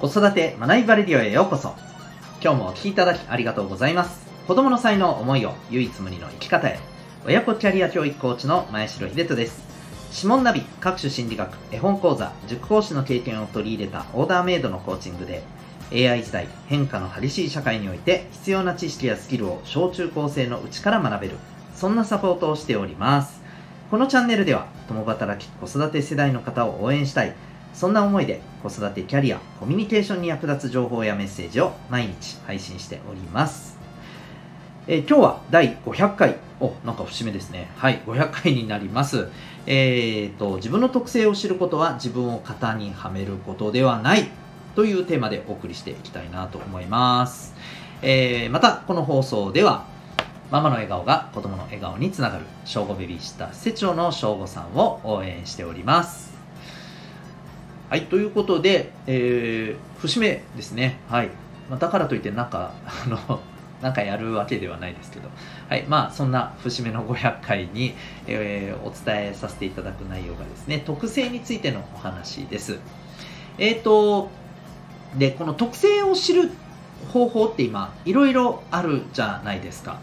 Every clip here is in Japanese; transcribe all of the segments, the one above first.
子育て学びバレディオへようこそ。今日もお聴きいただきありがとうございます。子供の才能思いを唯一無二の生き方へ。親子キャリア教育コーチの前城秀人です。指紋ナビ各種心理学絵本講座塾講師の経験を取り入れたオーダーメイドのコーチングで AI 時代変化の激しい社会において必要な知識やスキルを小中高生のうちから学べる。そんなサポートをしております。このチャンネルでは共働き子育て世代の方を応援したい。そんな思いで子育てキャリアコミュニケーションに役立つ情報やメッセージを毎日配信しております。えー、今日は第500回。おなんか節目ですね。はい500回になります。えーと自分の特性を知ることは自分を型にはめることではないというテーマでお送りしていきたいなと思います、えー、またこの放送ではママの笑顔が子供の笑顔につながる正午ベビーシッター施設長の正午さんを応援しております。はいということで、えー、節目ですね。はい、まあ、だからといってなんかあの なんかやるわけではないですけど、はい、まあそんな節目の500回に、えー、お伝えさせていただく内容がですね特性についてのお話です。えっ、ー、とでこの特性を知る方法って今いろいろあるじゃないですか。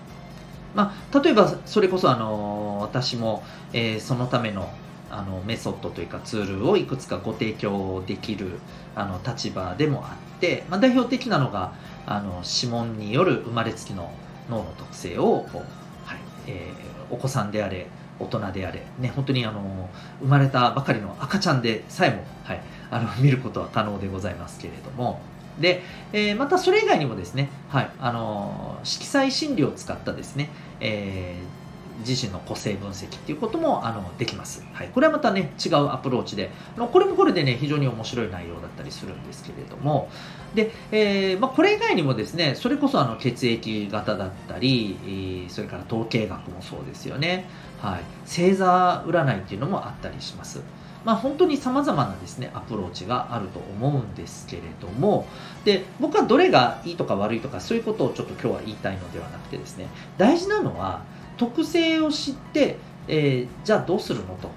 まあ、例えばそれこそあの私も、えー、そのためのあのメソッドというかツールをいくつかご提供できるあの立場でもあって、まあ、代表的なのがあの指紋による生まれつきの脳の特性をこう、はいえー、お子さんであれ大人であれ、ね、本当にあの生まれたばかりの赤ちゃんでさえも、はい、あの見ることは可能でございますけれども、で、えー、またそれ以外にもですね、はい、あの色彩心理を使ったですね、えー、自身の個性分析っていうこともあのできます、はい、これはまたね違うアプローチであこれもこれでね非常に面白い内容だったりするんですけれども。で、えーまあ、これ以外にもですねそれこそあの血液型だったり、それから統計学もそうですよね、はい、星座占いっていうのもあったりします。まあ、本当にさまざまなですねアプローチがあると思うんですけれども。で僕はどれがいいとか悪いとかそういうことをちょっと今日は言いたいのではなくてですね大事なのは特性を知って、えー、じゃあどうするのと。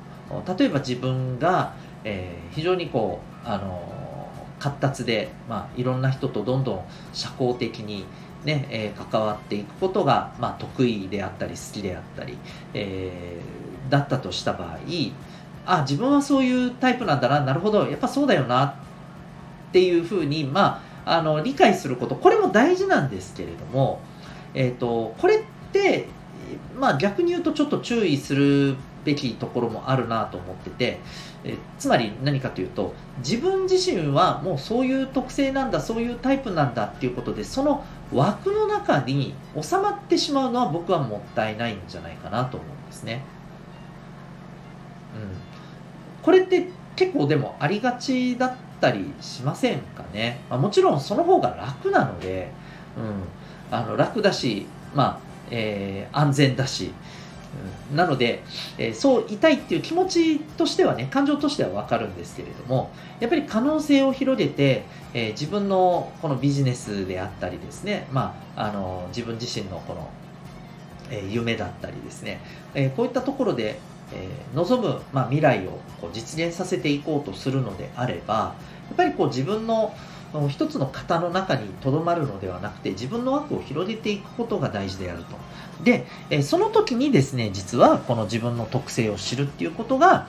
例えば自分が、えー、非常にこうあの活発で、まあ、いろんな人とどんどん社交的にねえー、関わっていくことが、まあ、得意であったり好きであったり、えー、だったとした場合あ自分はそういうタイプなんだななるほどやっぱそうだよなっていうふうに、まあ、あの理解することこれも大事なんですけれども、えーと、これって、まあ、逆に言うとちょっと注意するべきところもあるなと思ってて、えつまり何かというと自分自身はもうそういう特性なんだそういうタイプなんだっていうことでその枠の中に収まってしまうのは僕はもったいないんじゃないかなと思うんですね。うん。これって結構でもありがちだったりしませんかね、まあ、もちろんその方が楽なので、うん、あの楽だし、まあえー、安全だし、うん、なので、えー、そういたいっていう気持ちとしてはね感情としては分かるんですけれどもやっぱり可能性を広げて、えー、自分のこのビジネスであったりですね、まあ、あの自分自身のこのえ夢だったりですね、えこういったところでえー、望む、まあ、未来をこう実現させていこうとするのであればやっぱりこう自分の一つの型の中にとどまるのではなくて自分の枠を広げていくことが大事であると。で、えその時にですね実はこの自分の特性を知るっていうことが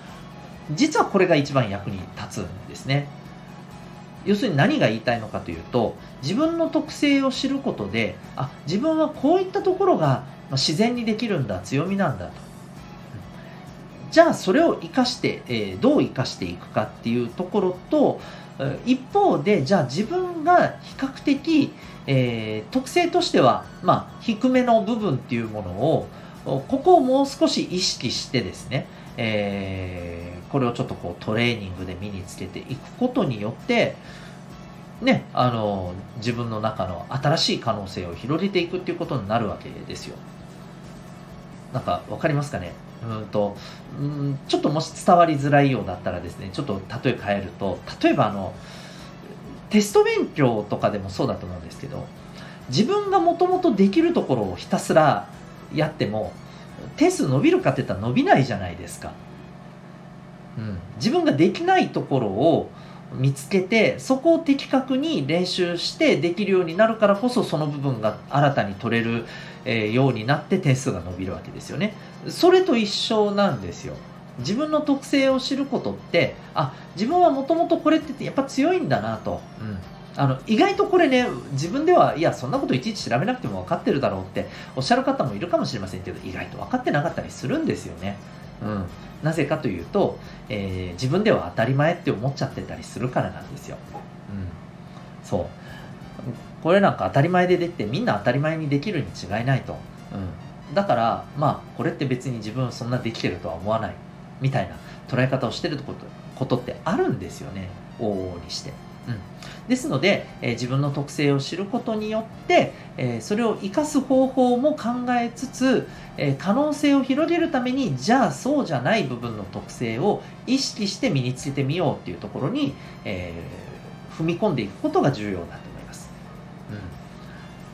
実はこれが一番役に立つんですね。要するに何が言いたいのかというと自分の特性を知ることであ自分はこういったところが自然にできるんだ強みなんだとじゃあそれを生かして、えー、どう生かしていくかっていうところと一方でじゃあ自分が比較的、えー、特性としては、まあ、低めの部分っていうものをここをもう少し意識してですね、えー、これをちょっとこうトレーニングで身につけていくことによってね、あの自分の中の新しい可能性を広げていくっていうことになるわけですよ。なんか分かりますかね？うんとうんちょっともし伝わりづらいようだったらですねちょっと例え変えると例えばあのテスト勉強とかでもそうだと思うんですけど自分がもともとできるところをひたすらやっても点数伸びるかっていったら伸びないじゃないですか。うん、自分ができないところを見つけてそこを的確に練習してできるようになるからこそその部分が新たに取れる、えー、ようになって点数が伸びるわけですよね。それと一緒なんですよ。自分の特性を知ることってあ自分はもともとこれってやっぱ強いんだなと、うん、あの意外とこれね自分ではいやそんなこといちいち調べなくても分かってるだろうっておっしゃる方もいるかもしれませんけど意外と分かってなかったりするんですよね。うん、なぜかというと、えー、自分では当たり前って思っちゃってたりするからなんですよ。うん、そうこれなんか当たり前でできてみんな当たり前にできるに違いないと。うん、だからまあこれって別に自分そんなできてるとは思わないみたいな捉え方をしてることことってあるんですよね往々にして。うん、ですので、えー、自分の特性を知ることによって、えー、それを生かす方法も考えつつ、えー、可能性を広げるためにじゃあそうじゃない部分の特性を意識して身につけてみようっていうところに、え踏み込んでいくことが重要だと思います。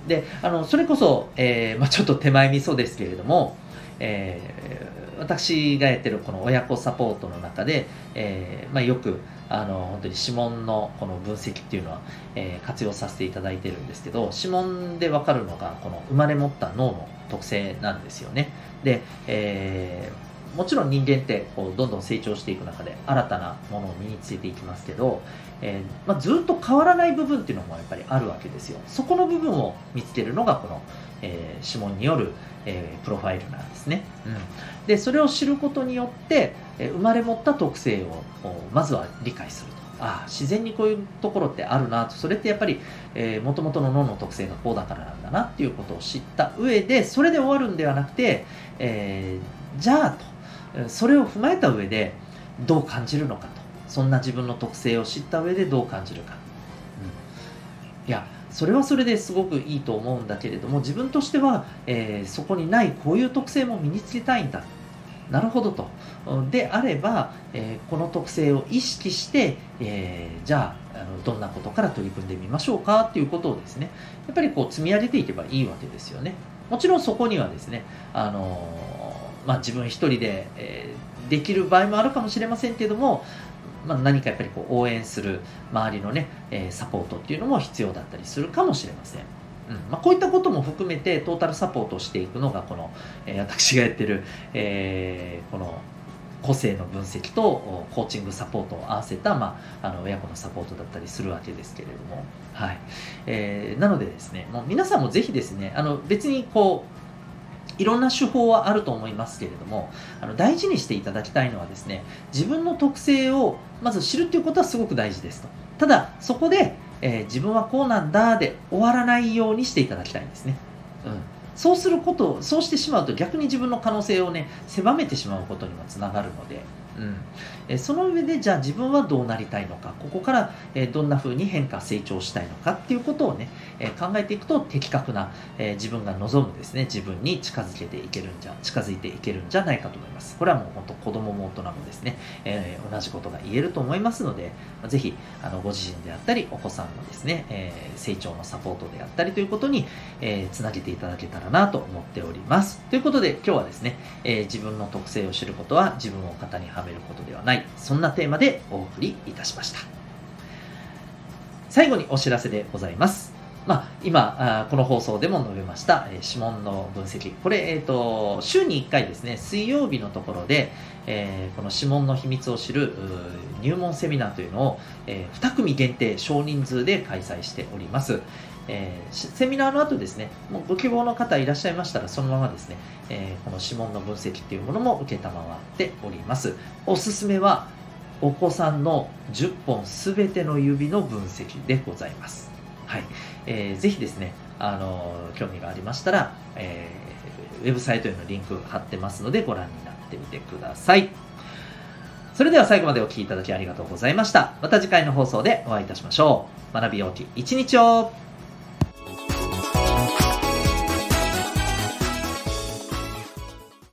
うん、であのそれこそ、えまあ、ちょっと手前味噌ですけれども、え私がやってるこの親子サポートの中で、えまあ、よくあの本当に指紋のこの分析っていうのは、えー、活用させていただいてるんですけど指紋で分かるのがこの生まれ持った脳の特性なんですよね。で、えー、もちろん人間ってこうどんどん成長していく中で新たなものを身につけていきますけど、えー、まあ、ずっと変わらない部分っていうのもやっぱりあるわけですよ。そこの部分を見つけるのがこの、え指紋による、えプロファイルなんですね、うん、でそれを知ることによって生まれ持った特性をまずは理解すると。ああ自然にこういうところってあるなと。それってやっぱりもともとの脳の特性がこうだからなんだなっていうことを知った上でそれで終わるんではなくて、えー、じゃあとそれを踏まえた上でどう感じるのかと。そんな自分の特性を知った上でどう感じるか、うん、いやそれはそれですごくいいと思うんだけれども自分としては、えー、そこにないこういう特性も身につけたいんだなるほどと。であれば、えー、この特性を意識して、えー、じゃああのどんなことから取り組んでみましょうか？っていうことをですねやっぱりこう積み上げていけばいいわけですよね。もちろんそこにはですね、あのまあ、自分一人で、え、できる場合もあるかもしれませんけども、まあ、何かやっぱりこう応援する周りのね、えサポートっていうのも必要だったりするかもしれません。うん。まあ、こういったことも含めてトータルサポートをしていくのがこの、えー、私がやってる、えー、この個性の分析とコーチングサポートを合わせた、まあ、あの親子のサポートだったりするわけですけれども、はい。えー、なのでですねもう皆さんもぜひですねあの別にこういろんな手法はあると思いますけれどもあの大事にしていただきたいのはですね自分の特性をまず知るということはすごく大事ですとただそこでえー、自分はこうなんだで終わらないようにしていただきたいんですね。うん、そうすることそうしてしまうと逆に自分の可能性をね狭めてしまうことにもつながるので、うん。えその上でじゃあ自分はどうなりたいのか。ここから、えどんな風に変化成長したいのかっていうことをね、え考えていくと的確な、え自分が望むですね。自分に近づけていけるんじゃ近づいていけるんじゃないかと思います。これはもう本当子供も大人もですね、え同じことが言えると思いますのでぜひあのご自身であったりお子さんのですね、え成長のサポートであったりということに、えつなげていただけたらなと思っております。ということで今日はですね、え自分の特性を知ることは自分を型にはめることではない。そんなテーマでお送りいたしました。最後にお知らせでございます。まあ、今あ、この放送でも述べました、えー、指紋の分析。これ、えっ、ー、と、週に1回ですね、水曜日のところで、えー、この指紋の秘密を知る入門セミナーというのを、えー、2組限定少人数で開催しております。えー、セミナーの後ですね、もうご希望の方いらっしゃいましたら、そのままですね、えー、この指紋の分析っていうものも受けたまわっております。おすすめは、お子さんの10本すべての指の分析でございます。はい。えー、ぜひですね、あの興味がありましたら、えー、ウェブサイトへのリンク貼ってますので、ご覧になってみてください。それでは最後までお聴きいただきありがとうございました。また次回の放送でお会いいたしましょう。学びようき一日を